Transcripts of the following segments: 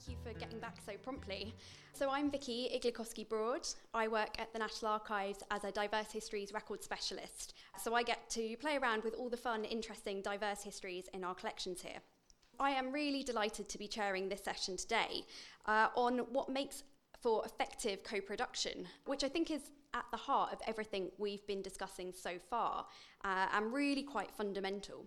thank you for getting back so promptly. So, I'm Vicky Iglikowski Broad. I work at the National Archives as a Diverse Histories record specialist. So, I get to play around with all the fun, interesting, diverse histories in our collections here. I am really delighted to be chairing this session today uh, on what makes for effective co production, which I think is at the heart of everything we've been discussing so far uh, and really quite fundamental.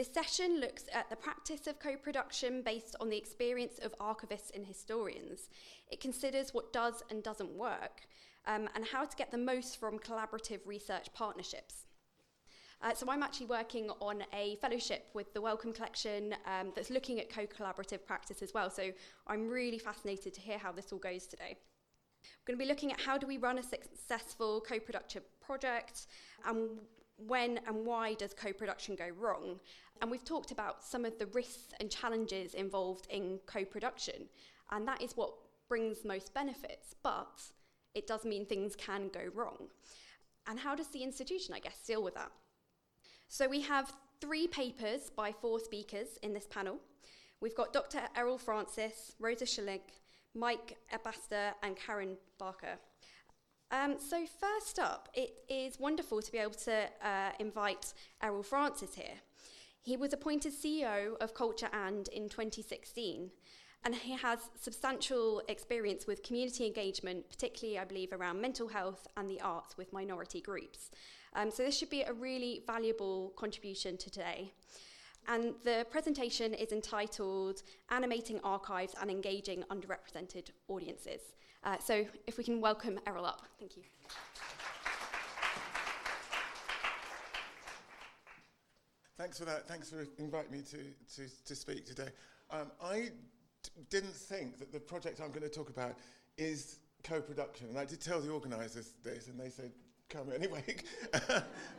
This session looks at the practice of co production based on the experience of archivists and historians. It considers what does and doesn't work um, and how to get the most from collaborative research partnerships. Uh, so, I'm actually working on a fellowship with the Wellcome Collection um, that's looking at co collaborative practice as well. So, I'm really fascinated to hear how this all goes today. We're going to be looking at how do we run a successful co-production project and when and why does co-production go wrong? And we've talked about some of the risks and challenges involved in co-production, and that is what brings most benefits, but it does mean things can go wrong. And how does the institution, I guess, deal with that? So we have three papers by four speakers in this panel. We've got Dr. Errol Francis, Rosa Schling, Mike Esbester, and Karen Baker. Um, so, first up, it is wonderful to be able to uh, invite Errol Francis here. He was appointed CEO of Culture and in 2016, and he has substantial experience with community engagement, particularly, I believe, around mental health and the arts with minority groups. Um, so, this should be a really valuable contribution to today. And the presentation is entitled Animating Archives and Engaging Underrepresented Audiences. Uh, so if we can welcome Errol up. Thank you. Thanks for that. Thanks for inviting me to, to, to speak today. Um, I d- didn't think that the project I'm going to talk about is co-production, and I did tell the organisers this, and they said, "Come anyway."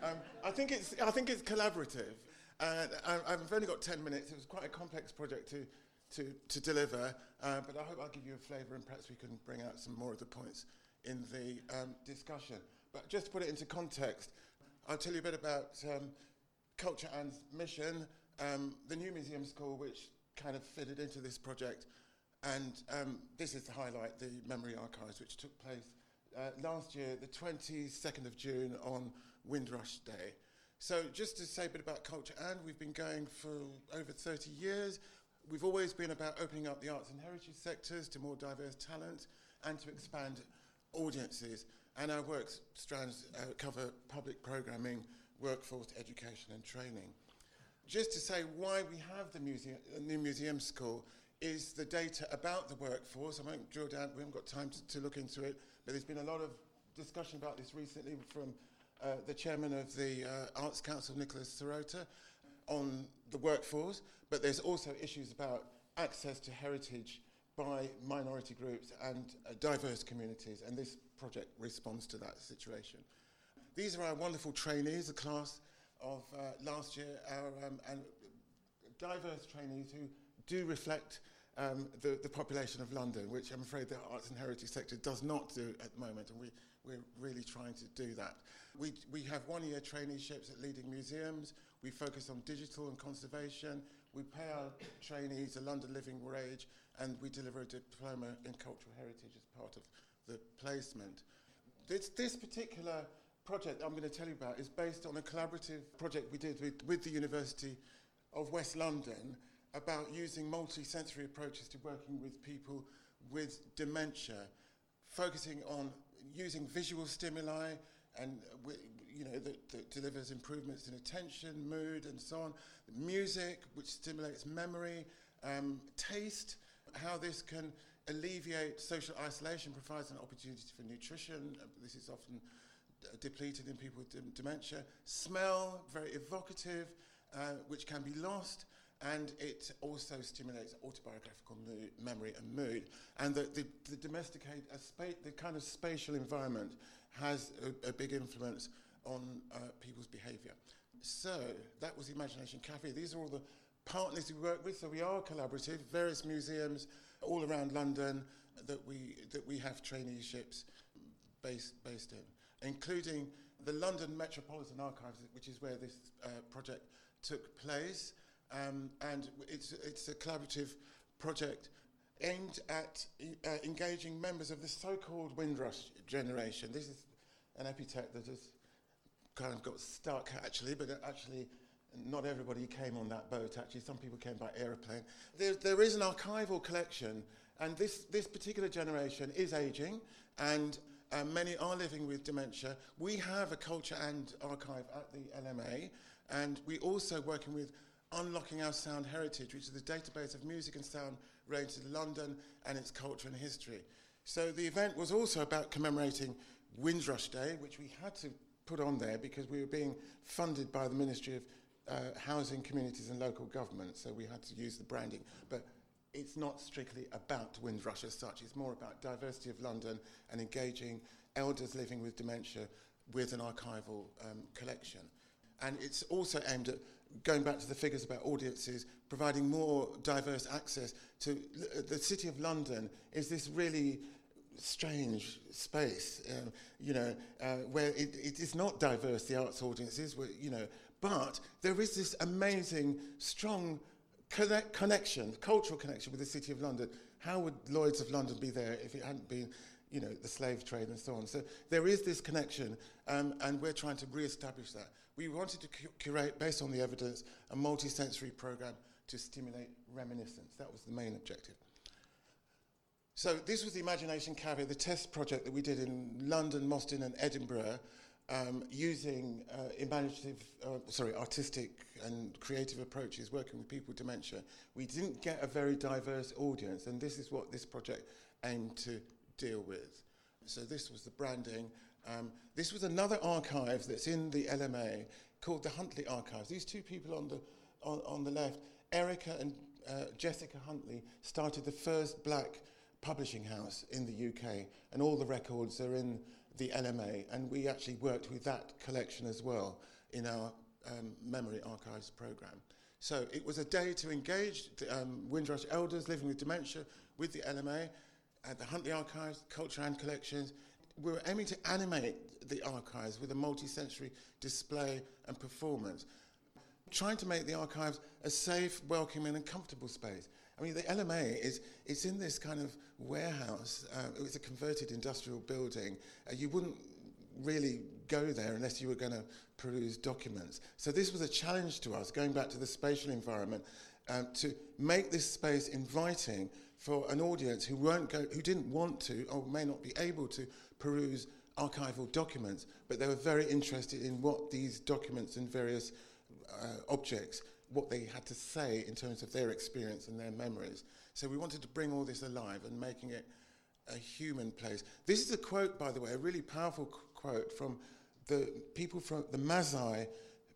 um, I think it's I think it's collaborative. And I've only got 10 minutes. It was quite a complex project to, to, to deliver, uh, but I hope I'll give you a flavour and perhaps we can bring out some more of the points in the um, discussion. But just to put it into context, I'll tell you a bit about um, Culture and mission, um, the new museum school, which kind of fitted into this project. And um, this is to highlight the memory archives, which took place uh, last year, the 22nd of June on Windrush Day. So, just to say a bit about Culture and, we've been going for over 30 years. We've always been about opening up the arts and heritage sectors to more diverse talent and to expand audiences. And our work strands uh, cover public programming, workforce education, and training. Just to say why we have the museum, new museum school is the data about the workforce. I won't drill down, we haven't got time to, to look into it, but there's been a lot of discussion about this recently from uh, the chairman of the uh, Arts Council, Nicholas Serota, on the workforce, but there's also issues about access to heritage by minority groups and uh, diverse communities, and this project responds to that situation. These are our wonderful trainees, a class of uh, last year, our, um, and diverse trainees who do reflect um, the, the population of London, which I'm afraid the arts and heritage sector does not do at the moment, and we, we're really trying to do that. We, we have one year traineeships at leading museums, we focus on digital and conservation, we pay our trainees a London living wage, and we deliver a diploma in cultural heritage as part of the placement. This, this particular project I'm going to tell you about is based on a collaborative project we did with, with the University of West London about using multi-sensory approaches to working with people with dementia, focusing on using visual stimuli and you know that, that, delivers improvements in attention, mood, and so on. Music, which stimulates memory, um, taste, how this can alleviate social isolation, provides an opportunity for nutrition. This is often depleted in people with dementia. Smell, very evocative, uh, which can be lost and it also stimulates autobiographical mood, memory and mood. And the, the, the the kind of spatial environment has a, a big influence on uh, people's behaviour. So that was Imagination Cafe. These are all the partners we work with. So we are collaborative. Various museums all around London that we that we have traineeships based based in, including the London Metropolitan Archives, which is where this uh, project took place. Um, and it's, it's a collaborative project aimed at uh, engaging members of the so-called Windrush generation. This is an epithet that has kind of got stuck actually, but actually not everybody came on that boat actually. Some people came by aeroplane. There, there is an archival collection and this, this particular generation is aging and uh, many are living with dementia. We have a culture and archive at the LMA and we also working with Unlocking Our Sound Heritage, which is the database of music and sound related to London and its culture and history. So the event was also about commemorating Windrush Day, which we had to put on there because we were being funded by the Ministry of uh, Housing, Communities and Local Government, so we had to use the branding. But it's not strictly about Windrush as such, it's more about diversity of London and engaging elders living with dementia with an archival um, collection. And it's also aimed at going back to the figures about audiences, providing more diverse access to the City of London is this really strange space, um, you know, uh, where it, it is not diverse, the arts audiences, where, you know, but there is this amazing, strong connect, connection, cultural connection with the City of London. How would Lloyd's of London be there if it hadn't been, you know, the slave trade and so on? So there is this connection, um, and we're trying to re-establish that. We wanted to cu curate, based on the evidence, a multi-sensory program to stimulate reminiscence. That was the main objective. So this was the Imagination Cafe, the test project that we did in London, Mostyn and Edinburgh, um, using uh, imaginative, uh, sorry, artistic and creative approaches, working with people with dementia. We didn't get a very diverse audience, and this is what this project aimed to deal with. So this was the branding. Um, this was another archive that's in the LMA called the Huntley Archives. These two people on the, on, on the left, Erica and uh, Jessica Huntley, started the first black publishing house in the UK, and all the records are in the LMA, and we actually worked with that collection as well in our um, Memory Archives program. So it was a day to engage the, um, Windrush elders living with dementia with the LMA, at the Huntley Archives, Culture and Collections. We were aiming to animate the archives with a multi-sensory display and performance, trying to make the archives a safe, welcoming and comfortable space. I mean, the LMA is it's in this kind of warehouse. Uh, it's a converted industrial building. Uh, you wouldn't really go there unless you were going to peruse documents. So this was a challenge to us, going back to the spatial environment, um, to make this space inviting for an audience who weren't go- who didn't want to or may not be able to peruse archival documents, but they were very interested in what these documents and various uh, objects, what they had to say in terms of their experience and their memories. So we wanted to bring all this alive and making it a human place. This is a quote, by the way, a really powerful qu- quote from the people from the Masai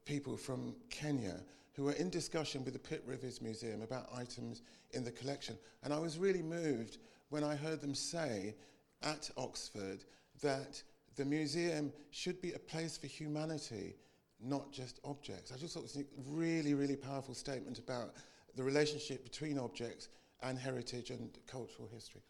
people from Kenya who were in discussion with the Pitt Rivers Museum about items in the collection. And I was really moved when I heard them say at Oxford that the museum should be a place for humanity, not just objects. I just thought it was a really, really powerful statement about the relationship between objects and heritage and cultural history.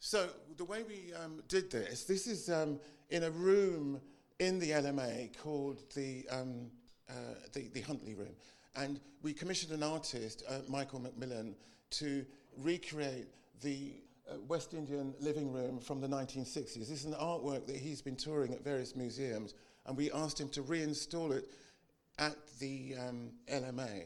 So the way we um, did this, this is um, in a room in the LMA called the, um, uh, the, the, Huntley Room. And we commissioned an artist, uh, Michael McMillan, to recreate the West Indian living room from the 1960s. This is an artwork that he's been touring at various museums, and we asked him to reinstall it at the um, LMA.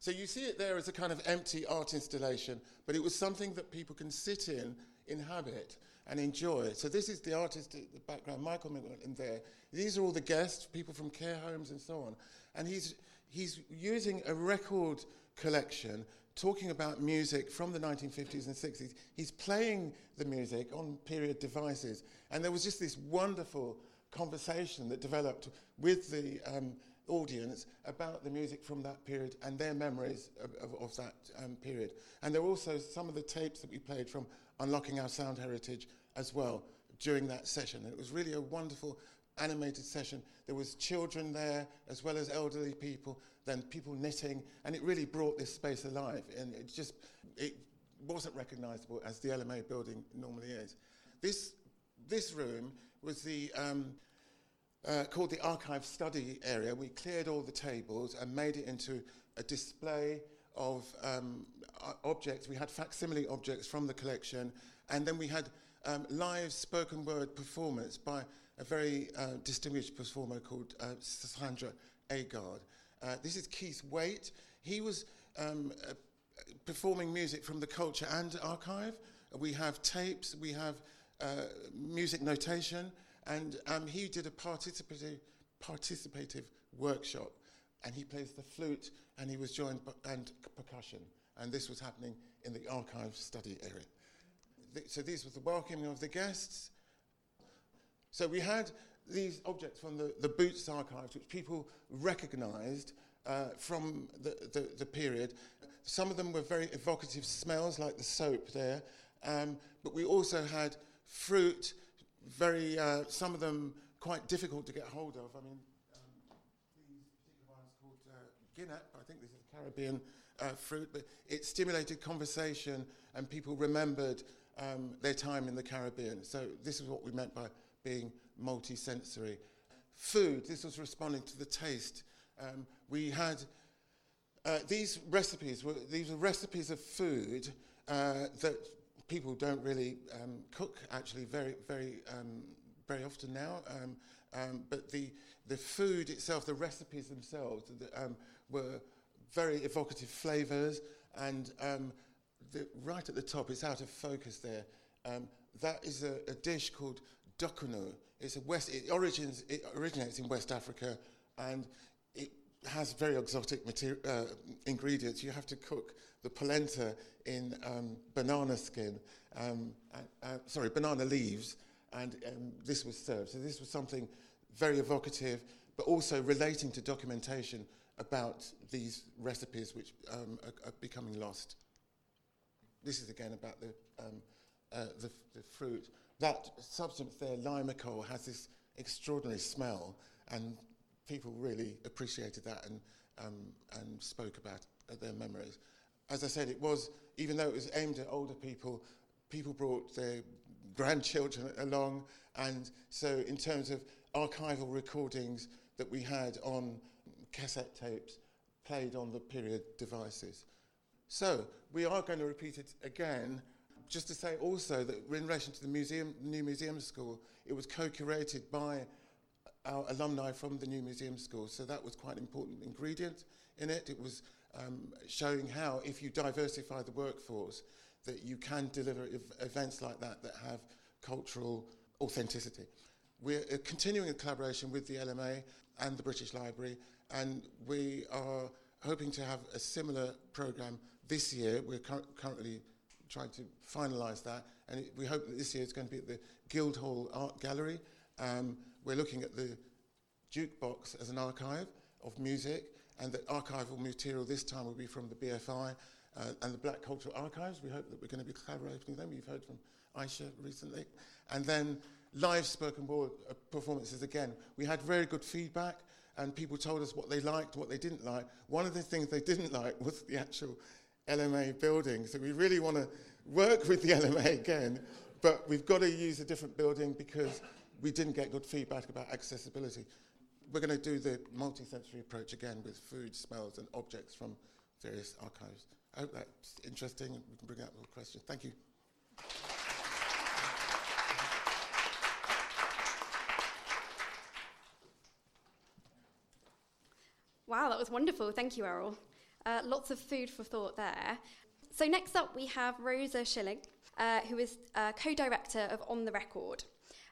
So you see it there as a kind of empty art installation, but it was something that people can sit in, inhabit, and enjoy. So this is the artist the background, Michael in there. These are all the guests, people from care homes and so on. And he's, he's using a record collection talking about music from the 1950s and 60s. He's playing the music on period devices. And there was just this wonderful conversation that developed with the um, audience about the music from that period and their memories of, of, of that um, period. And there were also some of the tapes that we played from Unlocking Our Sound Heritage as well during that session. And it was really a wonderful animated session. There was children there as well as elderly people, then people knitting, and it really brought this space alive. And it just it wasn't recognizable as the LMA building normally is. This, this room was the um, uh, called the archive study area. We cleared all the tables and made it into a display of um, objects. We had facsimile objects from the collection, and then we had um, live spoken word performance by a very uh, distinguished performer called uh, Sandra Agard. Uh, this is Keith Waithe. He was um, uh, performing music from the Culture and Archive. We have tapes, we have uh, music notation, and um, he did a participative, participative workshop. And he plays the flute, and he was joined by, and percussion. And this was happening in the archive study area. The, so these were the welcoming of the guests. So we had these objects from the, the Boots archives, which people recognised uh, from the, the, the, period. Some of them were very evocative smells, like the soap there, um, but we also had fruit, very, uh, some of them quite difficult to get hold of. I mean, um, these particular ones called uh, I think this is Caribbean uh, fruit, but it stimulated conversation and people remembered um, their time in the Caribbean. So this is what we meant by being multi-sensory. Food, this was responding to the taste. Um, we had uh, these recipes, were, these were recipes of food uh, that people don't really um, cook actually very, very, um, very often now. Um, um, but the, the food itself, the recipes themselves the, um, were very evocative flavours and the, right at the top, it's out of focus there. that is a, a dish called dokunu. It's a West, it, origins, it originates in West Africa and it has very exotic materi- uh, ingredients. You have to cook the polenta in um, banana skin, um, uh, sorry, banana leaves, and um, this was served. So this was something very evocative, but also relating to documentation about these recipes which um, are, are, becoming lost. This is again about the, um, uh, the, the fruit that substance there, limacol, has this extraordinary smell, and people really appreciated that and, um, and spoke about their memories. As I said, it was, even though it was aimed at older people, people brought their grandchildren along, and so in terms of archival recordings that we had on cassette tapes, played on the period devices. So we are going to repeat it again just to say also that in relation to the museum, new museum school, it was co-curated by our alumni from the new museum school. So that was quite an important ingredient in it. It was um, showing how, if you diversify the workforce, that you can deliver ev events like that that have cultural authenticity. We're uh, continuing a collaboration with the LMA and the British Library, and we are hoping to have a similar program this year. We're cur currently trying to finalise that. And it, we hope that this year it's going to be at the Guildhall Art Gallery. Um, we're looking at the jukebox as an archive of music, and the archival material this time will be from the BFI uh, and the Black Cultural Archives. We hope that we're going to be collaborating with them. You've heard from Aisha recently. And then live spoken word uh, performances again. We had very good feedback and people told us what they liked, what they didn't like. One of the things they didn't like was the actual LMA building. So we really want to work with the LMA again, but we've got to use a different building because we didn't get good feedback about accessibility. We're going to do the multi-sensory approach again with food, smells, and objects from various archives. I hope that's interesting and we can bring out more questions. Thank you. Wow, that was wonderful. Thank you, Errol. Uh, lots of food for thought there. So next up we have Rosa Schling, uh, who is uh, co-director of On the Record.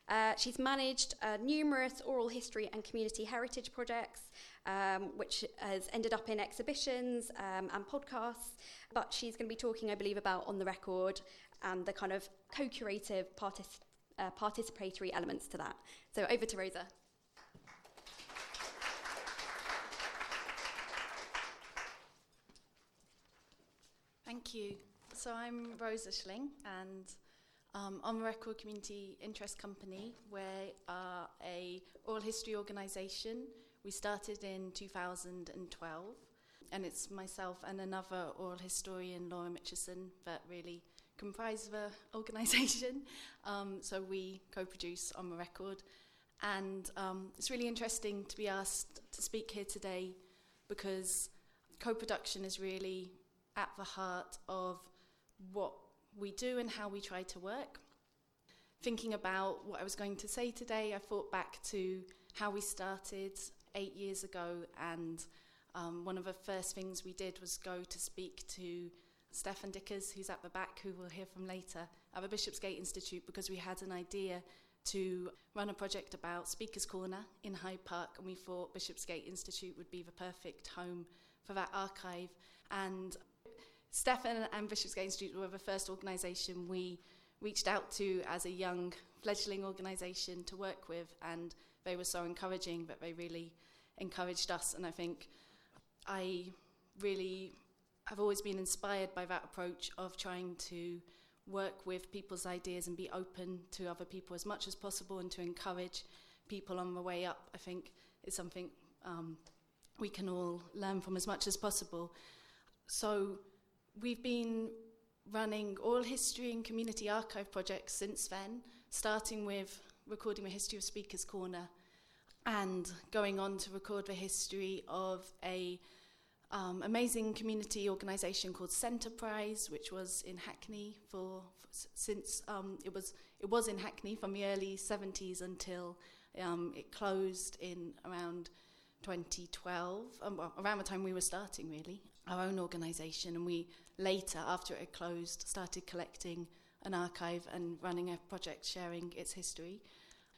Uh, she's managed uh, numerous oral history and community heritage projects, um, which has ended up in exhibitions um, and podcasts. But she's going to be talking, I believe, about On the Record and the kind of co-curative partic- uh, participatory elements to that. So over to Rosa. Thank you. So I'm Rosa Schling, and um, I'm Record Community Interest Company. We are a oral history organisation. We started in 2012, and it's myself and another oral historian, Laura Mitchison, that really comprise the organisation. Um, so we co-produce on the record, and um, it's really interesting to be asked to speak here today because co-production is really at the heart of what we do and how we try to work. Thinking about what I was going to say today, I thought back to how we started eight years ago, and um, one of the first things we did was go to speak to Stefan Dickers, who's at the back, who we'll hear from later, at the Bishopsgate Institute, because we had an idea to run a project about Speaker's Corner in Hyde Park, and we thought Bishopsgate Institute would be the perfect home for that archive. And Stefan and Bishopsgate Institute were the first organisation we reached out to as a young fledgling organisation to work with, and they were so encouraging that they really encouraged us. And I think I really have always been inspired by that approach of trying to work with people's ideas and be open to other people as much as possible and to encourage people on the way up, I think is something um, we can all learn from as much as possible. So we've been running oral history and community archive projects since then, starting with recording the history of Speaker's Corner and going on to record the history of a um, amazing community organisation called Centerprise, which was in Hackney for, for since um, it was it was in Hackney from the early 70s until um, it closed in around 2012, um, well, around the time we were starting really our own organisation, and we later, after it had closed, started collecting an archive and running a project sharing its history.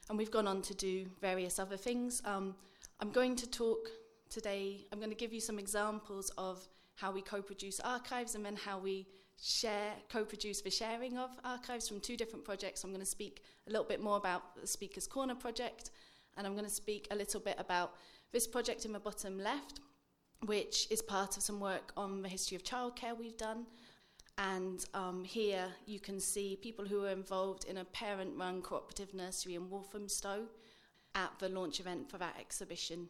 And we've gone on to do various other things. Um, I'm going to talk today, I'm going to give you some examples of how we co produce archives and then how we share, co produce the sharing of archives from two different projects. I'm going to speak a little bit more about the Speaker's Corner project, and I'm going to speak a little bit about this project in the bottom left, which is part of some work on the history of childcare we've done. And um, here you can see people who were involved in a parent run cooperative nursery in Walthamstow at the launch event for that exhibition.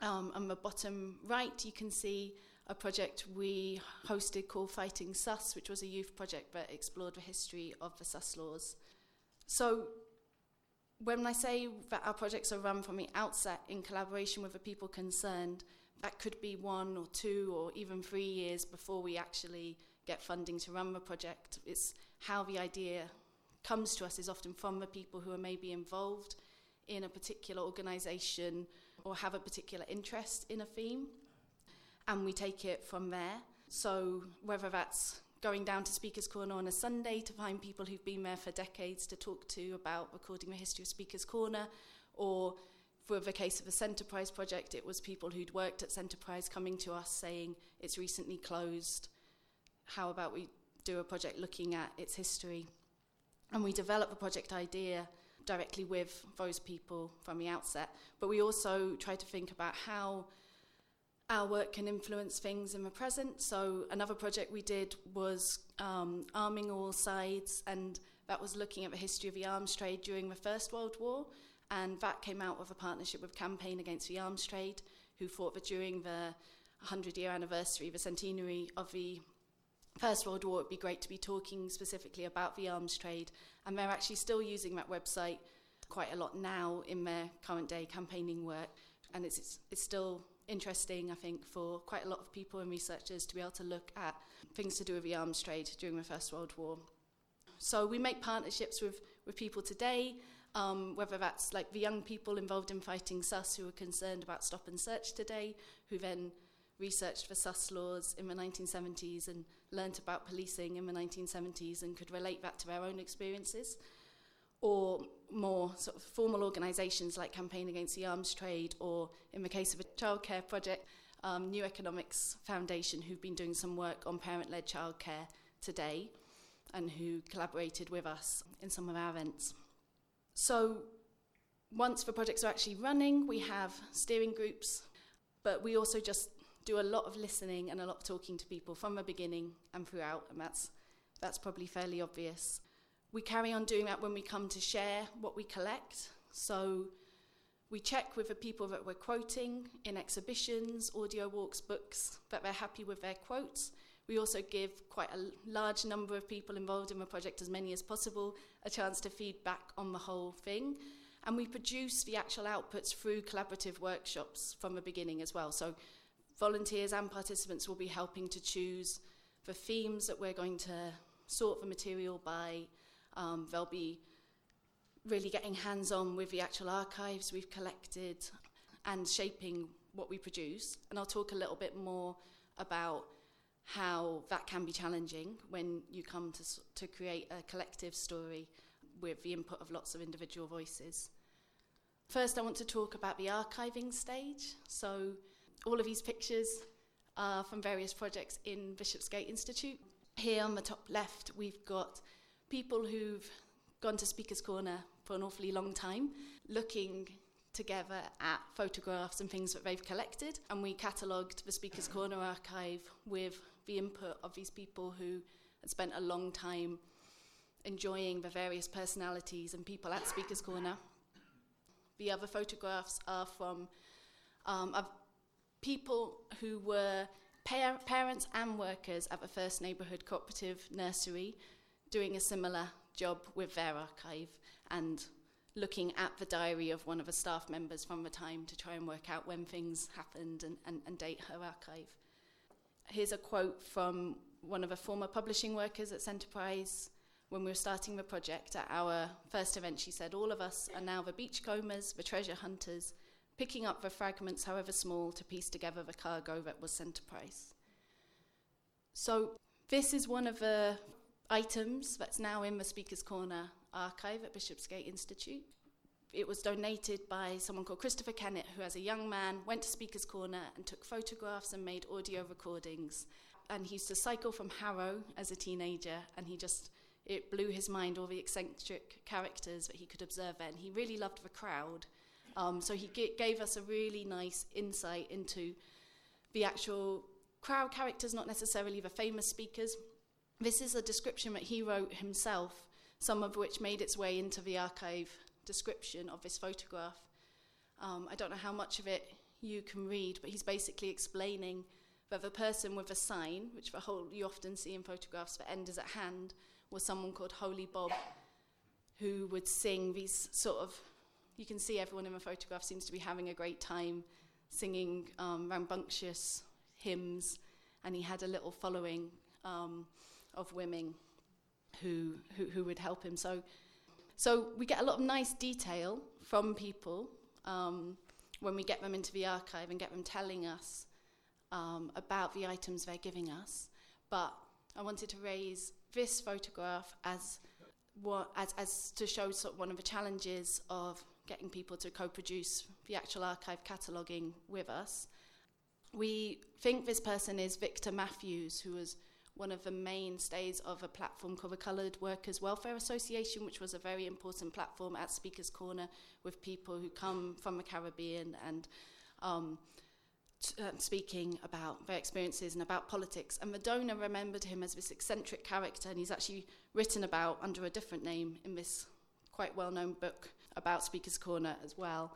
Um, on the bottom right, you can see a project we hosted called Fighting Sus, which was a youth project that explored the history of the sus laws. So, when I say that our projects are run from the outset in collaboration with the people concerned, that could be one or two or even three years before we actually get funding to run the project. It's how the idea comes to us is often from the people who are maybe involved in a particular organisation or have a particular interest in a theme, and we take it from there. So, whether that's going down to Speaker's Corner on a Sunday to find people who've been there for decades to talk to about recording the history of Speaker's Corner, or for the case of the Centerprise project, it was people who'd worked at Centerprise coming to us saying it's recently closed. How about we do a project looking at its history? And we develop a project idea directly with those people from the outset. But we also try to think about how our work can influence things in the present. So another project we did was um, arming all sides, and that was looking at the history of the arms trade during the First World War. And that came out of a partnership with Campaign Against the Arms Trade, who thought that during the 100 year anniversary, the centenary of the First World War, it'd be great to be talking specifically about the arms trade. And they're actually still using that website quite a lot now in their current day campaigning work. And it's, it's, it's still interesting, I think, for quite a lot of people and researchers to be able to look at things to do with the arms trade during the First World War. So we make partnerships with, with people today, um, whether that's like the young people involved in fighting sus who were concerned about stop and search today, who then researched for sus laws in the 1970s and learnt about policing in the 1970s and could relate that to their own experiences, or more sort of formal organisations like Campaign Against the Arms Trade, or in the case of a childcare project, um, New Economics Foundation, who've been doing some work on parent led childcare today and who collaborated with us in some of our events. So, once the projects are actually running, we have steering groups, but we also just do a lot of listening and a lot of talking to people from the beginning and throughout, and that's, that's probably fairly obvious. We carry on doing that when we come to share what we collect. So we check with the people that we're quoting in exhibitions, audio walks, books, that they're happy with their quotes. We also give quite a large number of people involved in the project, as many as possible, a chance to feed back on the whole thing. And we produce the actual outputs through collaborative workshops from the beginning as well. So volunteers and participants will be helping to choose the themes that we're going to sort the material by. Um, they'll be really getting hands on with the actual archives we've collected and shaping what we produce. And I'll talk a little bit more about how that can be challenging when you come to, to create a collective story with the input of lots of individual voices. First, I want to talk about the archiving stage. So, all of these pictures are from various projects in Bishopsgate Institute. Here on the top left, we've got people who've gone to Speaker's Corner for an awfully long time, looking together at photographs and things that they've collected. And we catalogued the Speaker's Corner archive with the input of these people who had spent a long time enjoying the various personalities and people at Speaker's Corner. The other photographs are from um, of people who were par- parents and workers at the First Neighbourhood Cooperative Nursery doing a similar job with their archive and looking at the diary of one of the staff members from the time to try and work out when things happened and, and, and date her archive. Here's a quote from one of the former publishing workers at Centerprise. When we were starting the project at our first event, she said, All of us are now the beachcombers, the treasure hunters, picking up the fragments, however small, to piece together the cargo that was Centerprise. So, this is one of the items that's now in the Speaker's Corner archive at Bishopsgate Institute. It was donated by someone called Christopher Kennett, who, as a young man, went to Speaker's Corner and took photographs and made audio recordings. And he used to cycle from Harrow as a teenager, and he just it blew his mind all the eccentric characters that he could observe there. And he really loved the crowd. Um, so he g- gave us a really nice insight into the actual crowd characters, not necessarily the famous speakers. This is a description that he wrote himself, some of which made its way into the archive description of this photograph. Um, I don't know how much of it you can read, but he's basically explaining that the person with a sign, which the whole you often see in photographs, the end is at hand, was someone called Holy Bob, who would sing these sort of. You can see everyone in the photograph seems to be having a great time singing um, rambunctious hymns, and he had a little following um, of women who, who, who would help him. So, so we get a lot of nice detail from people um, when we get them into the archive and get them telling us um, about the items they're giving us. But I wanted to raise this photograph as what as, as to show sort of one of the challenges of getting people to co-produce the actual archive cataloguing with us. We think this person is Victor Matthews, who was one of the mainstays of a platform called the Coloured Workers Welfare Association, which was a very important platform at Speaker's Corner with people who come from the Caribbean and um, t- uh, speaking about their experiences and about politics. And the donor remembered him as this eccentric character, and he's actually written about under a different name in this quite well known book about Speaker's Corner as well.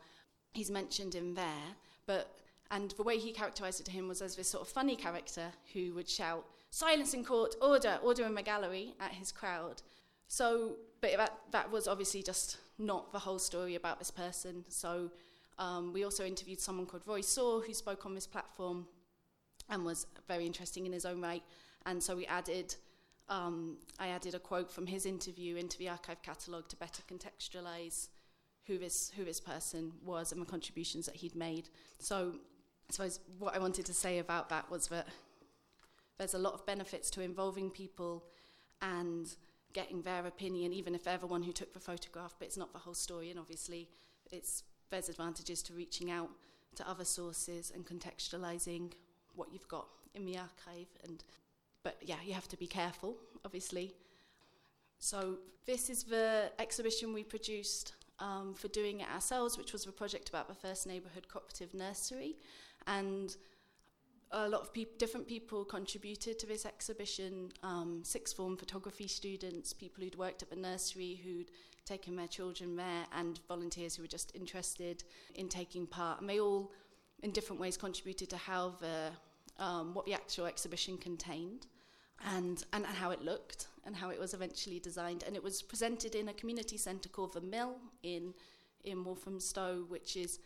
He's mentioned in there, but and the way he to him was as this sort of funny character who would shout, silence in court, order, order in the gallery at his crowd. So, but that, that was obviously just not the whole story about this person. So, um, we also interviewed someone called Roy Sawh who spoke on this platform and was very interesting in his own right. And so we added, um, I added a quote from his interview into the archive catalogue to better contextualise who this who this person was and the contributions that he'd made. So, I suppose what I wanted to say about that was that there's a lot of benefits to involving people and getting their opinion, even if they're the one who took the photograph, but it's not the whole story. And obviously, it's, there's advantages to reaching out to other sources and contextualizing what you've got in the archive. And but yeah, you have to be careful, obviously. So this is the exhibition we produced um, for doing it ourselves, which was a project about the First Neighbourhood Cooperative Nursery, and a lot of peop- different people contributed to this exhibition um, sixth form photography students, people who'd worked at the nursery who'd taken their children there, and volunteers who were just interested in taking part. And they all, in different ways, contributed to how the um, what the actual exhibition contained. And, and how it looked and how it was eventually designed. And it was presented in a community centre called The Mill in, in Walthamstow, which is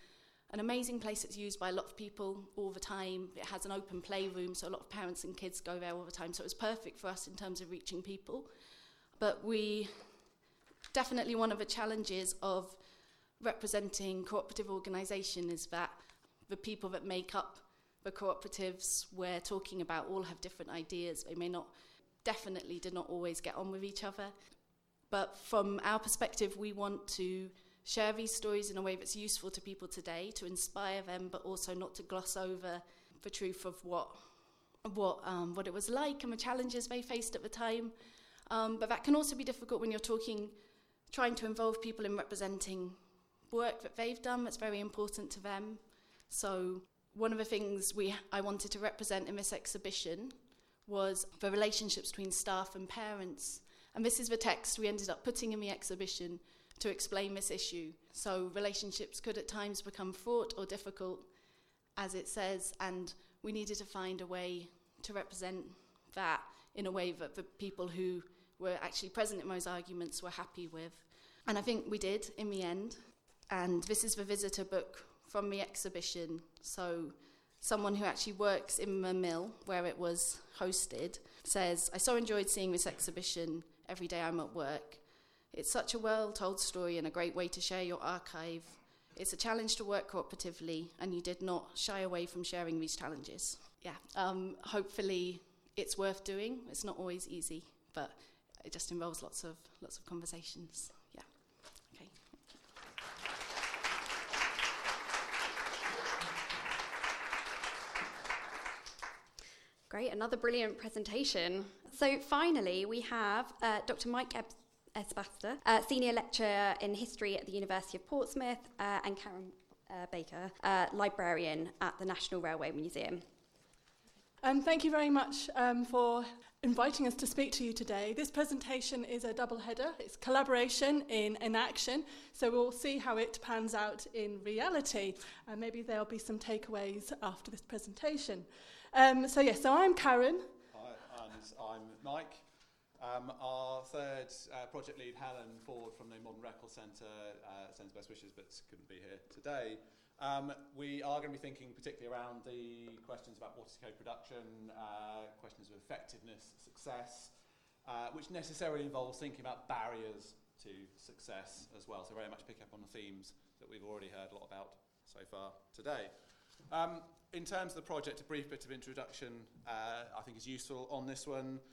an amazing place that's used by a lot of people all the time. It has an open playroom, so a lot of parents and kids go there all the time. So it was perfect for us in terms of reaching people. But we definitely one of the challenges of representing cooperative organisation is that the people that make up the cooperatives we're talking about all have different ideas. They may not, definitely did not always get on with each other. But from our perspective, we want to share these stories in a way that's useful to people today, to inspire them, but also not to gloss over the truth of what, what, um, what it was like and the challenges they faced at the time. Um, but that can also be difficult when you're talking, trying to involve people in representing work that they've done that's very important to them. So one of the things we I wanted to represent in this exhibition was the relationships between staff and parents. And this is the text we ended up putting in the exhibition to explain this issue. So relationships could at times become fraught or difficult, as it says, and we needed to find a way to represent that in a way that the people who were actually present in those arguments were happy with. And I think we did in the end. And this is the visitor book from the exhibition. So, someone who actually works in the mill where it was hosted says, I so enjoyed seeing this exhibition every day I'm at work. It's such a well told story and a great way to share your archive. It's a challenge to work cooperatively, and you did not shy away from sharing these challenges. Yeah, um, hopefully it's worth doing. It's not always easy, but it just involves lots of lots of conversations. Yeah. Okay. Great, another brilliant presentation. So finally, we have uh, Dr. Mike Eb- Esbester, uh, Senior Lecturer in History at the University of Portsmouth, uh, and Karen uh, Baker, uh, Librarian at the National Railway Museum. Um, thank you very much um, for inviting us to speak to you today. This presentation is a double header. It's collaboration in, in action. So we'll see how it pans out in reality. And maybe there'll be some takeaways after this presentation. Um, so, yes, so I'm Karen. Hi, and I'm Mike. Um, our third uh, project lead, Helen Ford from the Modern Record Centre, uh, sends best wishes but couldn't be here today. Um, we are going to be thinking particularly around the questions about water co-production, uh, questions of effectiveness, success, uh, which necessarily involves thinking about barriers to success as well. So very much pick up on the themes that we've already heard a lot about so far today. Um, in terms of the project, a brief bit of introduction uh, I think is useful on this one.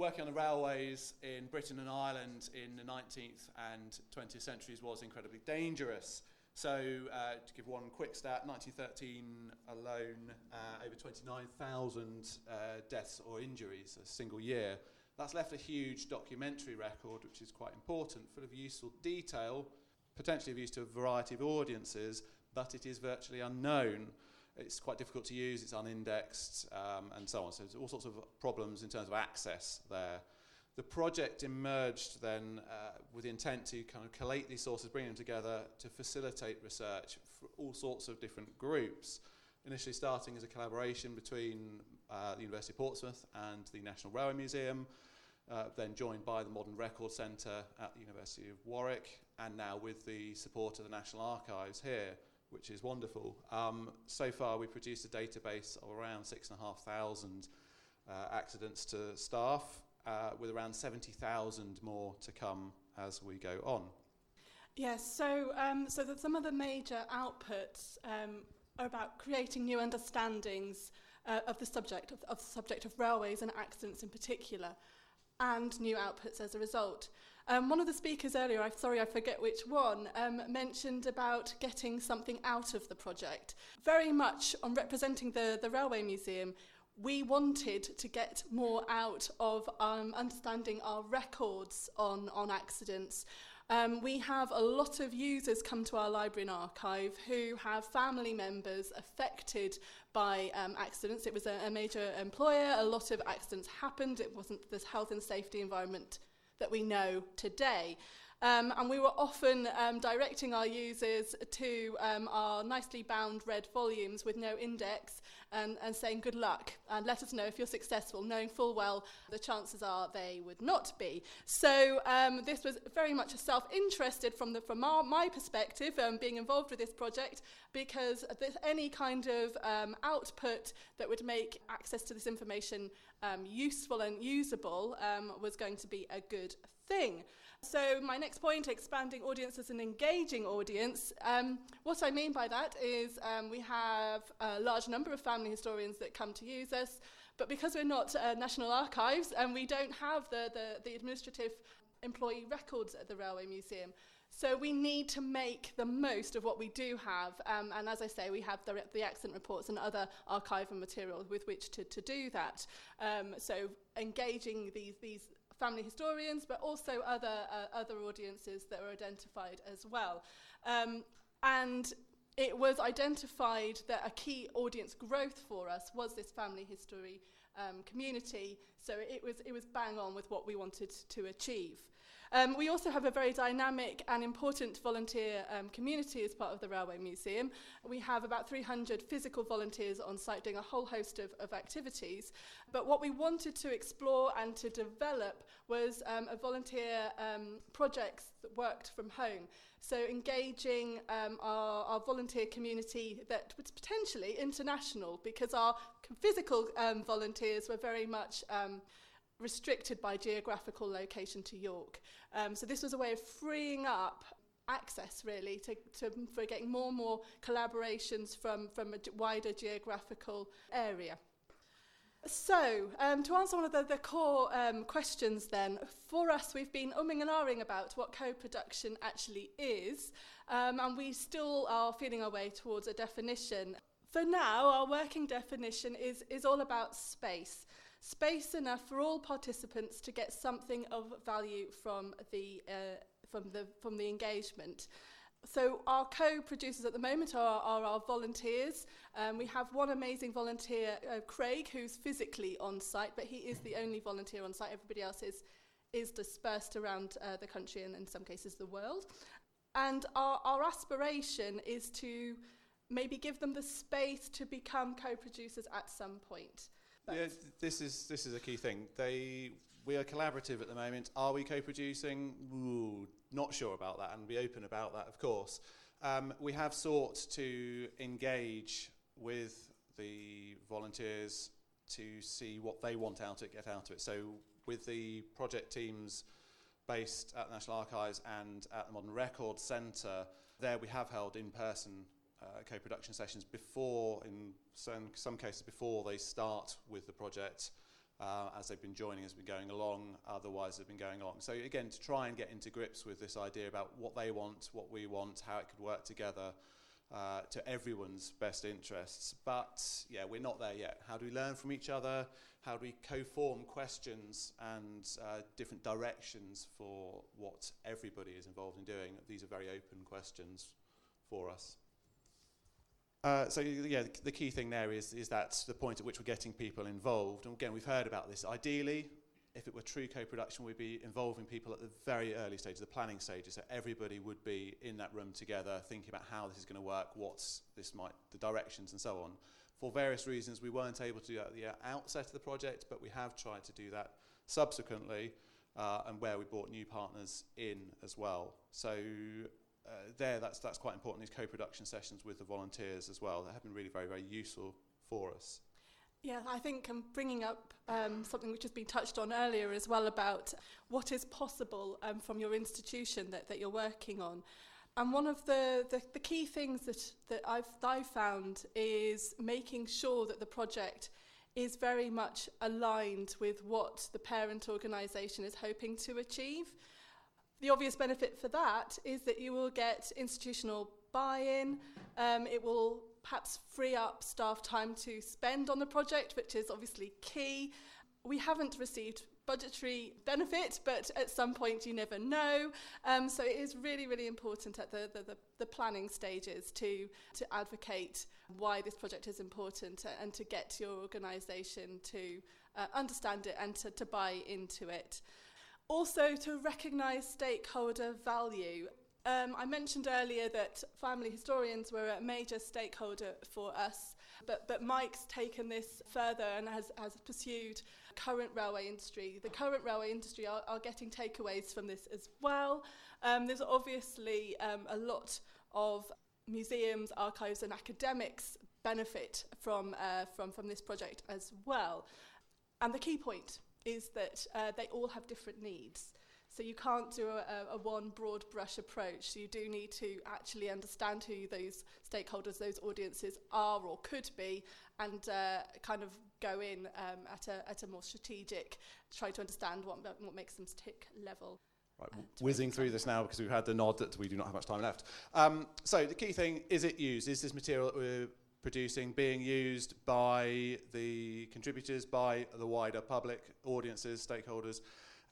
Working on the railways in Britain and Ireland in the 19th and 20th centuries was incredibly dangerous. So, uh, to give one quick stat, 1913 alone, uh, over 29,000 uh, deaths or injuries a single year. That's left a huge documentary record, which is quite important, full of useful detail, potentially of use to a variety of audiences, but it is virtually unknown. It's quite difficult to use, it's unindexed, um, and so on. So there's all sorts of problems in terms of access there. The project emerged then uh, with the intent to kind of collate these sources, bring them together to facilitate research for all sorts of different groups. Initially starting as a collaboration between uh, the University of Portsmouth and the National Railway Museum, uh, then joined by the Modern Record Centre at the University of Warwick, and now with the support of the National Archives here which is wonderful. Um, so far, we've produced a database of around 6,500 uh, accidents to staff, uh, with around 70,000 more to come as we go on. Yes, so, um, so that some of the major outputs um, are about creating new understandings uh, of the subject, of, of the subject of railways and accidents in particular, and new outputs as a result. Um, one of the speakers earlier, I'm sorry I forget which one, um, mentioned about getting something out of the project. Very much on representing the, the Railway Museum, we wanted to get more out of um, understanding our records on, on accidents. Um, we have a lot of users come to our library and archive who have family members affected by um, accidents. It was a, a major employer, a lot of accidents happened, it wasn't this health and safety environment that we know today. Um, and we were often um, directing our users to um, our nicely bound red volumes with no index and, and saying good luck and let us know if you're successful, knowing full well the chances are they would not be. So um, this was very much a self-interested from, the, from our, my perspective, um, being involved with this project, because this, any kind of um, output that would make access to this information um, useful and usable um, was going to be a good thing. So my next point, expanding audiences and engaging audience. Um, what I mean by that is um, we have a large number of family historians that come to use us, but because we're not uh, National Archives and we don't have the, the, the administrative employee records at the Railway Museum, so we need to make the most of what we do have. Um, and as I say, we have the, the accident reports and other archival material with which to, to do that. Um, so engaging these, these family historians, but also other, uh, other audiences that were identified as well. Um, and it was identified that a key audience growth for us was this family history um, community. So it was, it was bang on with what we wanted to achieve. Um, we also have a very dynamic and important volunteer um, community as part of the Railway Museum. We have about 300 physical volunteers on site doing a whole host of, of activities. But what we wanted to explore and to develop was um, a volunteer um, projects that worked from home. So engaging um, our, our volunteer community that was potentially international because our physical um, volunteers were very much um, restricted by geographical location to York. Um, so this was a way of freeing up access really to, to for getting more and more collaborations from, from a wider geographical area. So, um, to answer one of the, the core um, questions then, for us we've been umming and ahhing about what co-production actually is, um, and we still are feeling our way towards a definition. For now, our working definition is, is all about space space enough for all participants to get something of value from the, uh, from the, from the engagement. So our co-producers at the moment are, are our volunteers. Um, we have one amazing volunteer, uh, Craig, who's physically on site, but he is the only volunteer on site. Everybody else is, is dispersed around uh, the country and in some cases the world. And our, our aspiration is to maybe give them the space to become co-producers at some point. Yeah, this is this is a key thing. They we are collaborative at the moment. Are we co-producing? Ooh, not sure about that, and be open about that, of course. Um, we have sought to engage with the volunteers to see what they want out of it, get out of it. So with the project teams based at the National Archives and at the Modern Record Centre, there we have held in-person uh, co-production sessions before, in some, some cases before they start with the project, uh, as they've been joining as been going along, otherwise they've been going along. So again, to try and get into grips with this idea about what they want, what we want, how it could work together uh, to everyone's best interests. But yeah, we're not there yet. How do we learn from each other? How do we co-form questions and uh, different directions for what everybody is involved in doing? These are very open questions for us. Uh, so yeah, the, the key thing there is is that the point at which we're getting people involved. And again, we've heard about this. Ideally, if it were true co-production, we'd be involving people at the very early stages, the planning stages, so everybody would be in that room together, thinking about how this is going to work, what's this might, the directions, and so on. For various reasons, we weren't able to do that at the outset of the project, but we have tried to do that subsequently, uh, and where we brought new partners in as well. So uh, there, that's, that's quite important, these co-production sessions with the volunteers as well. Have been really very, very useful for us. Yeah, I think I'm bringing up um, something which has been touched on earlier as well about what is possible um, from your institution that, that you're working on. And one of the, the, the key things that, that I've, that I've found is making sure that the project is very much aligned with what the parent organisation is hoping to achieve. The obvious benefit for that is that you will get institutional buy-in. Um, it will perhaps free up staff time to spend on the project, which is obviously key. We haven't received budgetary benefit, but at some point you never know. Um, so it is really, really important at the, the, the, the planning stages to, to advocate why this project is important and to get your organisation to uh, understand it and to, to buy into it. Also, to recognise stakeholder value. Um, I mentioned earlier that family historians were a major stakeholder for us, but, but Mike's taken this further and has, has pursued current railway industry. The current railway industry are, are getting takeaways from this as well. Um, there's obviously um, a lot of museums, archives and academics benefit from, uh, from, from this project as well. And the key point is that uh, they all have different needs. So you can't do a, a, one broad brush approach. You do need to actually understand who those stakeholders, those audiences are or could be, and uh, kind of go in um, at, a, at a more strategic, try to understand what, what makes them tick level. Right, whizzing through this now because we've had the nod that we do not have much time left. Um, so the key thing, is it used? Is this material that we're producing being used by the contributors, by the wider public, audiences, stakeholders?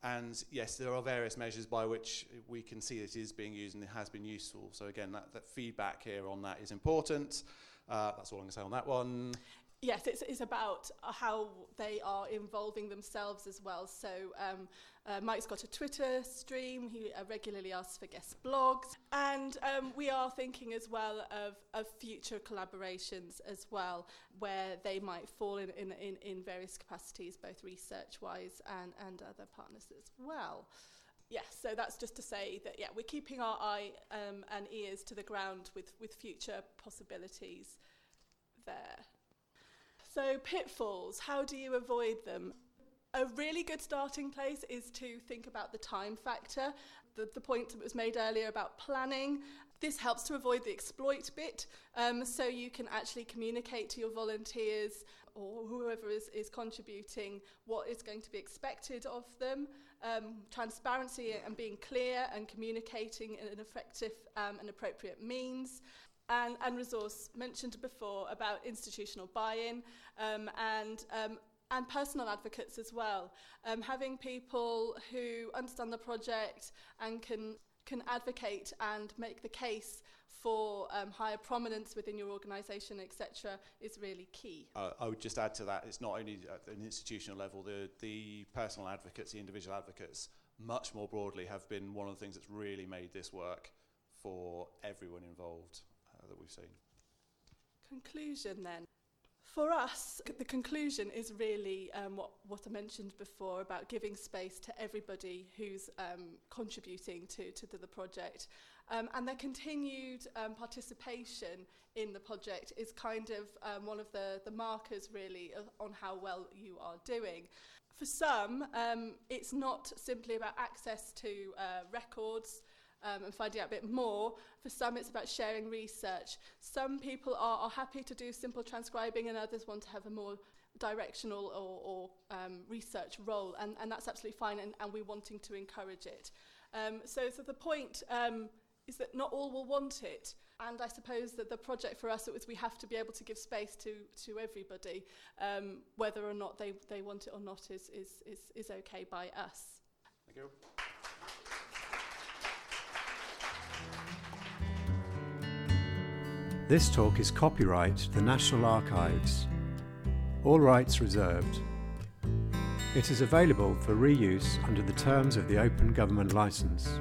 And yes, there are various measures by which we can see it is being used and it has been useful. So again, that, that feedback here on that is important. Uh, that's all I'm going to say on that one. Yes, it's, it's about how they are involving themselves as well. So um, uh, Mike's got a Twitter stream. He uh, regularly asks for guest blogs. And um, we are thinking as well of, of future collaborations as well, where they might fall in, in, in, in various capacities, both research-wise and, and other partners as well. Yes, so that's just to say that, yeah, we're keeping our eye um, and ears to the ground with, with future possibilities there. So, pitfalls, how do you avoid them? A really good starting place is to think about the time factor. The, the point that was made earlier about planning. This helps to avoid the exploit bit, um, so you can actually communicate to your volunteers or whoever is, is contributing what is going to be expected of them. Um, transparency and being clear and communicating in an effective um, and appropriate means and, and resource mentioned before about institutional buy-in um, and um, and personal advocates as well. Um, having people who understand the project and can can advocate and make the case for um, higher prominence within your organisation, etc., is really key. Uh, I would just add to that, it's not only at an institutional level, the, the personal advocates, the individual advocates, much more broadly have been one of the things that's really made this work for everyone involved that we've seen. Conclusion then. For us, the conclusion is really um, what, what I mentioned before about giving space to everybody who's um, contributing to, to the project. Um, and their continued um, participation in the project is kind of um, one of the, the markers really on how well you are doing. For some, um, it's not simply about access to uh, records, um, and finding out a bit more. For some, it's about sharing research. Some people are, are happy to do simple transcribing, and others want to have a more directional or, or um, research role, and, and that's absolutely fine, and, and we're wanting to encourage it. Um, so, so the point um, is that not all will want it. And I suppose that the project for us is we have to be able to give space to, to everybody, um, whether or not they, they want it or not is, is, is, is okay by us. Thank you. This talk is copyright the National Archives. All rights reserved. It is available for reuse under the terms of the Open Government Licence.